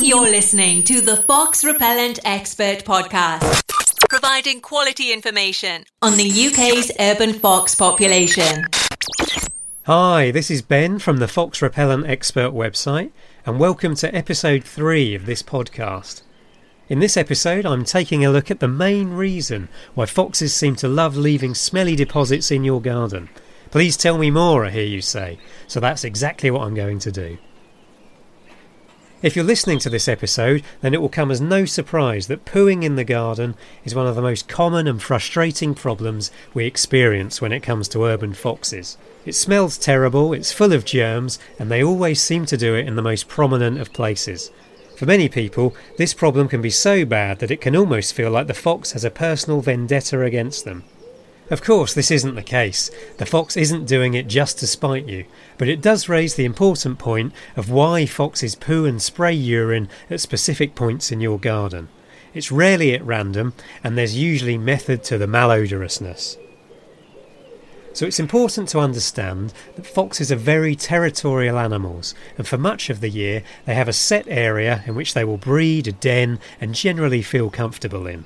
You're listening to the Fox Repellent Expert Podcast, providing quality information on the UK's urban fox population. Hi, this is Ben from the Fox Repellent Expert website, and welcome to episode 3 of this podcast. In this episode, I'm taking a look at the main reason why foxes seem to love leaving smelly deposits in your garden. Please tell me more, I hear you say. So that's exactly what I'm going to do. If you're listening to this episode, then it will come as no surprise that pooing in the garden is one of the most common and frustrating problems we experience when it comes to urban foxes. It smells terrible, it's full of germs, and they always seem to do it in the most prominent of places. For many people, this problem can be so bad that it can almost feel like the fox has a personal vendetta against them. Of course, this isn't the case. The fox isn't doing it just to spite you, but it does raise the important point of why foxes poo and spray urine at specific points in your garden. It's rarely at random, and there's usually method to the malodorousness. So it's important to understand that foxes are very territorial animals, and for much of the year they have a set area in which they will breed, a den, and generally feel comfortable in.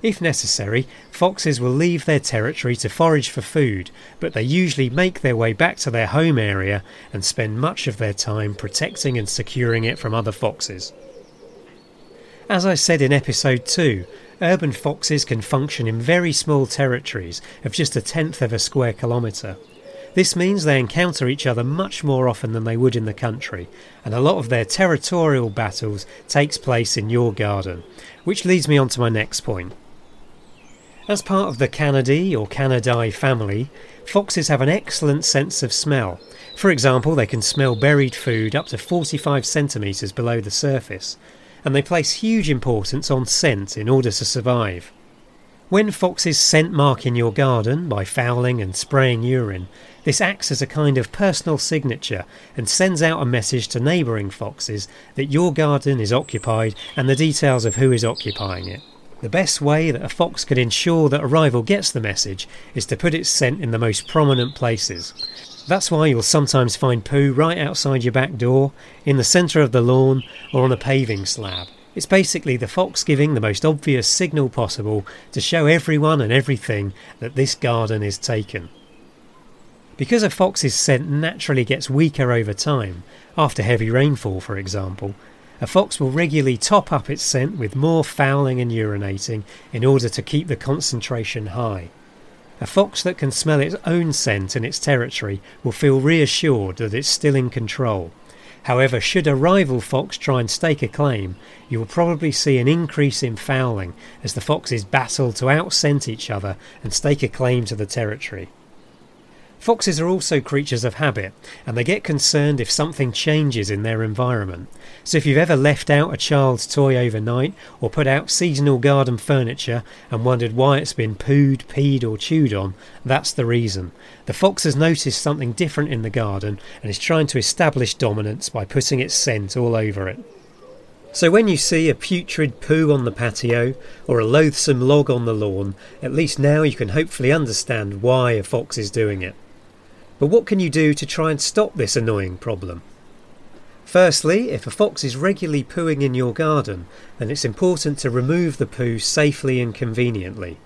If necessary, foxes will leave their territory to forage for food, but they usually make their way back to their home area and spend much of their time protecting and securing it from other foxes. As I said in episode 2, urban foxes can function in very small territories of just a tenth of a square kilometre. This means they encounter each other much more often than they would in the country, and a lot of their territorial battles takes place in your garden, which leads me on to my next point. As part of the Canidae or Canidae family, foxes have an excellent sense of smell. For example, they can smell buried food up to 45 centimetres below the surface, and they place huge importance on scent in order to survive. When foxes scent mark in your garden by fouling and spraying urine, this acts as a kind of personal signature and sends out a message to neighbouring foxes that your garden is occupied and the details of who is occupying it. The best way that a fox can ensure that a rival gets the message is to put its scent in the most prominent places. That's why you'll sometimes find poo right outside your back door, in the centre of the lawn, or on a paving slab. It's basically the fox giving the most obvious signal possible to show everyone and everything that this garden is taken. Because a fox's scent naturally gets weaker over time, after heavy rainfall for example, a fox will regularly top up its scent with more fouling and urinating in order to keep the concentration high. A fox that can smell its own scent in its territory will feel reassured that it's still in control. However, should a rival fox try and stake a claim, you will probably see an increase in fouling as the foxes battle to outscent each other and stake a claim to the territory. Foxes are also creatures of habit, and they get concerned if something changes in their environment. So, if you've ever left out a child's toy overnight or put out seasonal garden furniture and wondered why it's been pooed, peed, or chewed on, that's the reason. The fox has noticed something different in the garden and is trying to establish dominance by putting its scent all over it. So, when you see a putrid poo on the patio or a loathsome log on the lawn, at least now you can hopefully understand why a fox is doing it. But what can you do to try and stop this annoying problem? Firstly, if a fox is regularly pooing in your garden, then it's important to remove the poo safely and conveniently.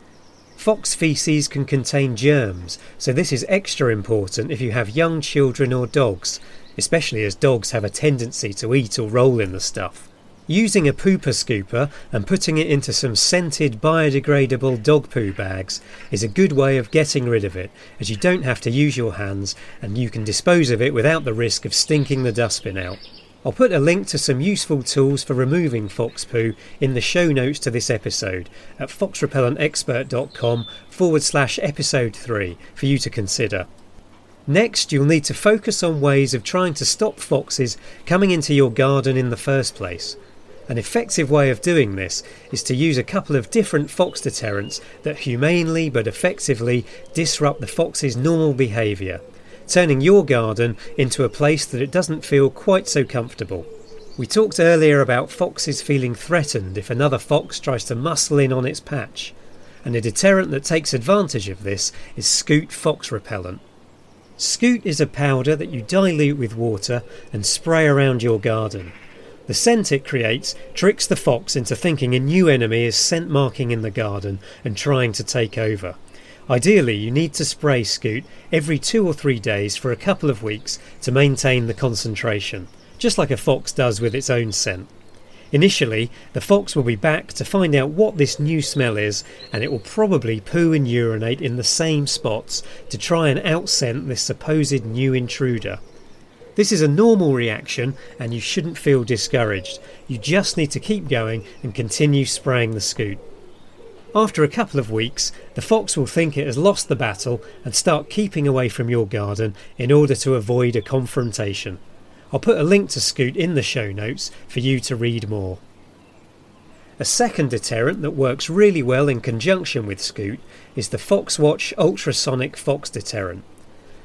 Fox feces can contain germs, so this is extra important if you have young children or dogs, especially as dogs have a tendency to eat or roll in the stuff. Using a pooper scooper and putting it into some scented biodegradable dog poo bags is a good way of getting rid of it, as you don't have to use your hands and you can dispose of it without the risk of stinking the dustbin out. I'll put a link to some useful tools for removing fox poo in the show notes to this episode at foxrepellentexpert.com forward slash episode 3 for you to consider. Next, you'll need to focus on ways of trying to stop foxes coming into your garden in the first place. An effective way of doing this is to use a couple of different fox deterrents that humanely but effectively disrupt the fox's normal behaviour, turning your garden into a place that it doesn't feel quite so comfortable. We talked earlier about foxes feeling threatened if another fox tries to muscle in on its patch, and a deterrent that takes advantage of this is Scoot Fox Repellent. Scoot is a powder that you dilute with water and spray around your garden. The scent it creates tricks the fox into thinking a new enemy is scent marking in the garden and trying to take over. Ideally, you need to spray Scoot every two or three days for a couple of weeks to maintain the concentration, just like a fox does with its own scent. Initially, the fox will be back to find out what this new smell is, and it will probably poo and urinate in the same spots to try and outscent this supposed new intruder. This is a normal reaction and you shouldn't feel discouraged. You just need to keep going and continue spraying the scoot. After a couple of weeks, the fox will think it has lost the battle and start keeping away from your garden in order to avoid a confrontation. I'll put a link to Scoot in the show notes for you to read more. A second deterrent that works really well in conjunction with Scoot is the Foxwatch Ultrasonic Fox Deterrent.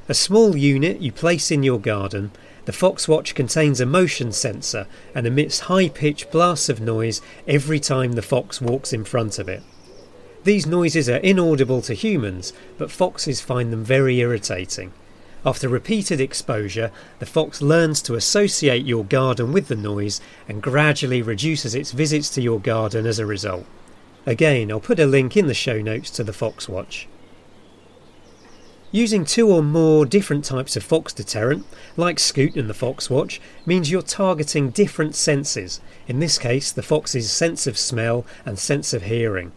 A small unit you place in your garden, the Foxwatch contains a motion sensor and emits high pitched blasts of noise every time the fox walks in front of it. These noises are inaudible to humans, but foxes find them very irritating. After repeated exposure, the fox learns to associate your garden with the noise and gradually reduces its visits to your garden as a result. Again, I'll put a link in the show notes to the Foxwatch. Using two or more different types of fox deterrent, like Scoot and the Fox Watch, means you're targeting different senses, in this case the fox's sense of smell and sense of hearing.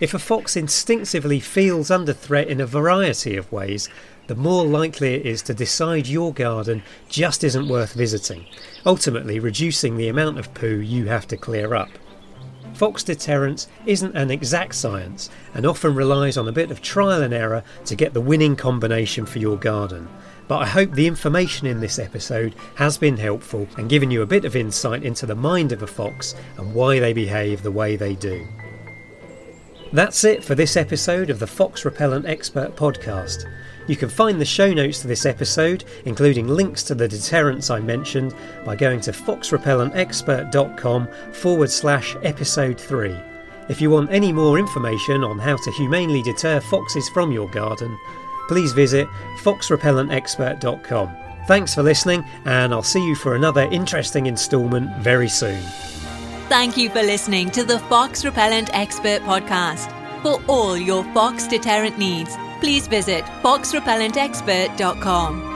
If a fox instinctively feels under threat in a variety of ways, the more likely it is to decide your garden just isn't worth visiting, ultimately reducing the amount of poo you have to clear up. Fox deterrence isn't an exact science and often relies on a bit of trial and error to get the winning combination for your garden. But I hope the information in this episode has been helpful and given you a bit of insight into the mind of a fox and why they behave the way they do. That's it for this episode of the Fox Repellent Expert podcast. You can find the show notes to this episode, including links to the deterrents I mentioned, by going to foxrepellentexpert.com forward slash episode 3. If you want any more information on how to humanely deter foxes from your garden, please visit foxrepellentexpert.com. Thanks for listening, and I'll see you for another interesting instalment very soon. Thank you for listening to the Fox Repellent Expert Podcast. For all your fox deterrent needs, please visit foxrepellentexpert.com.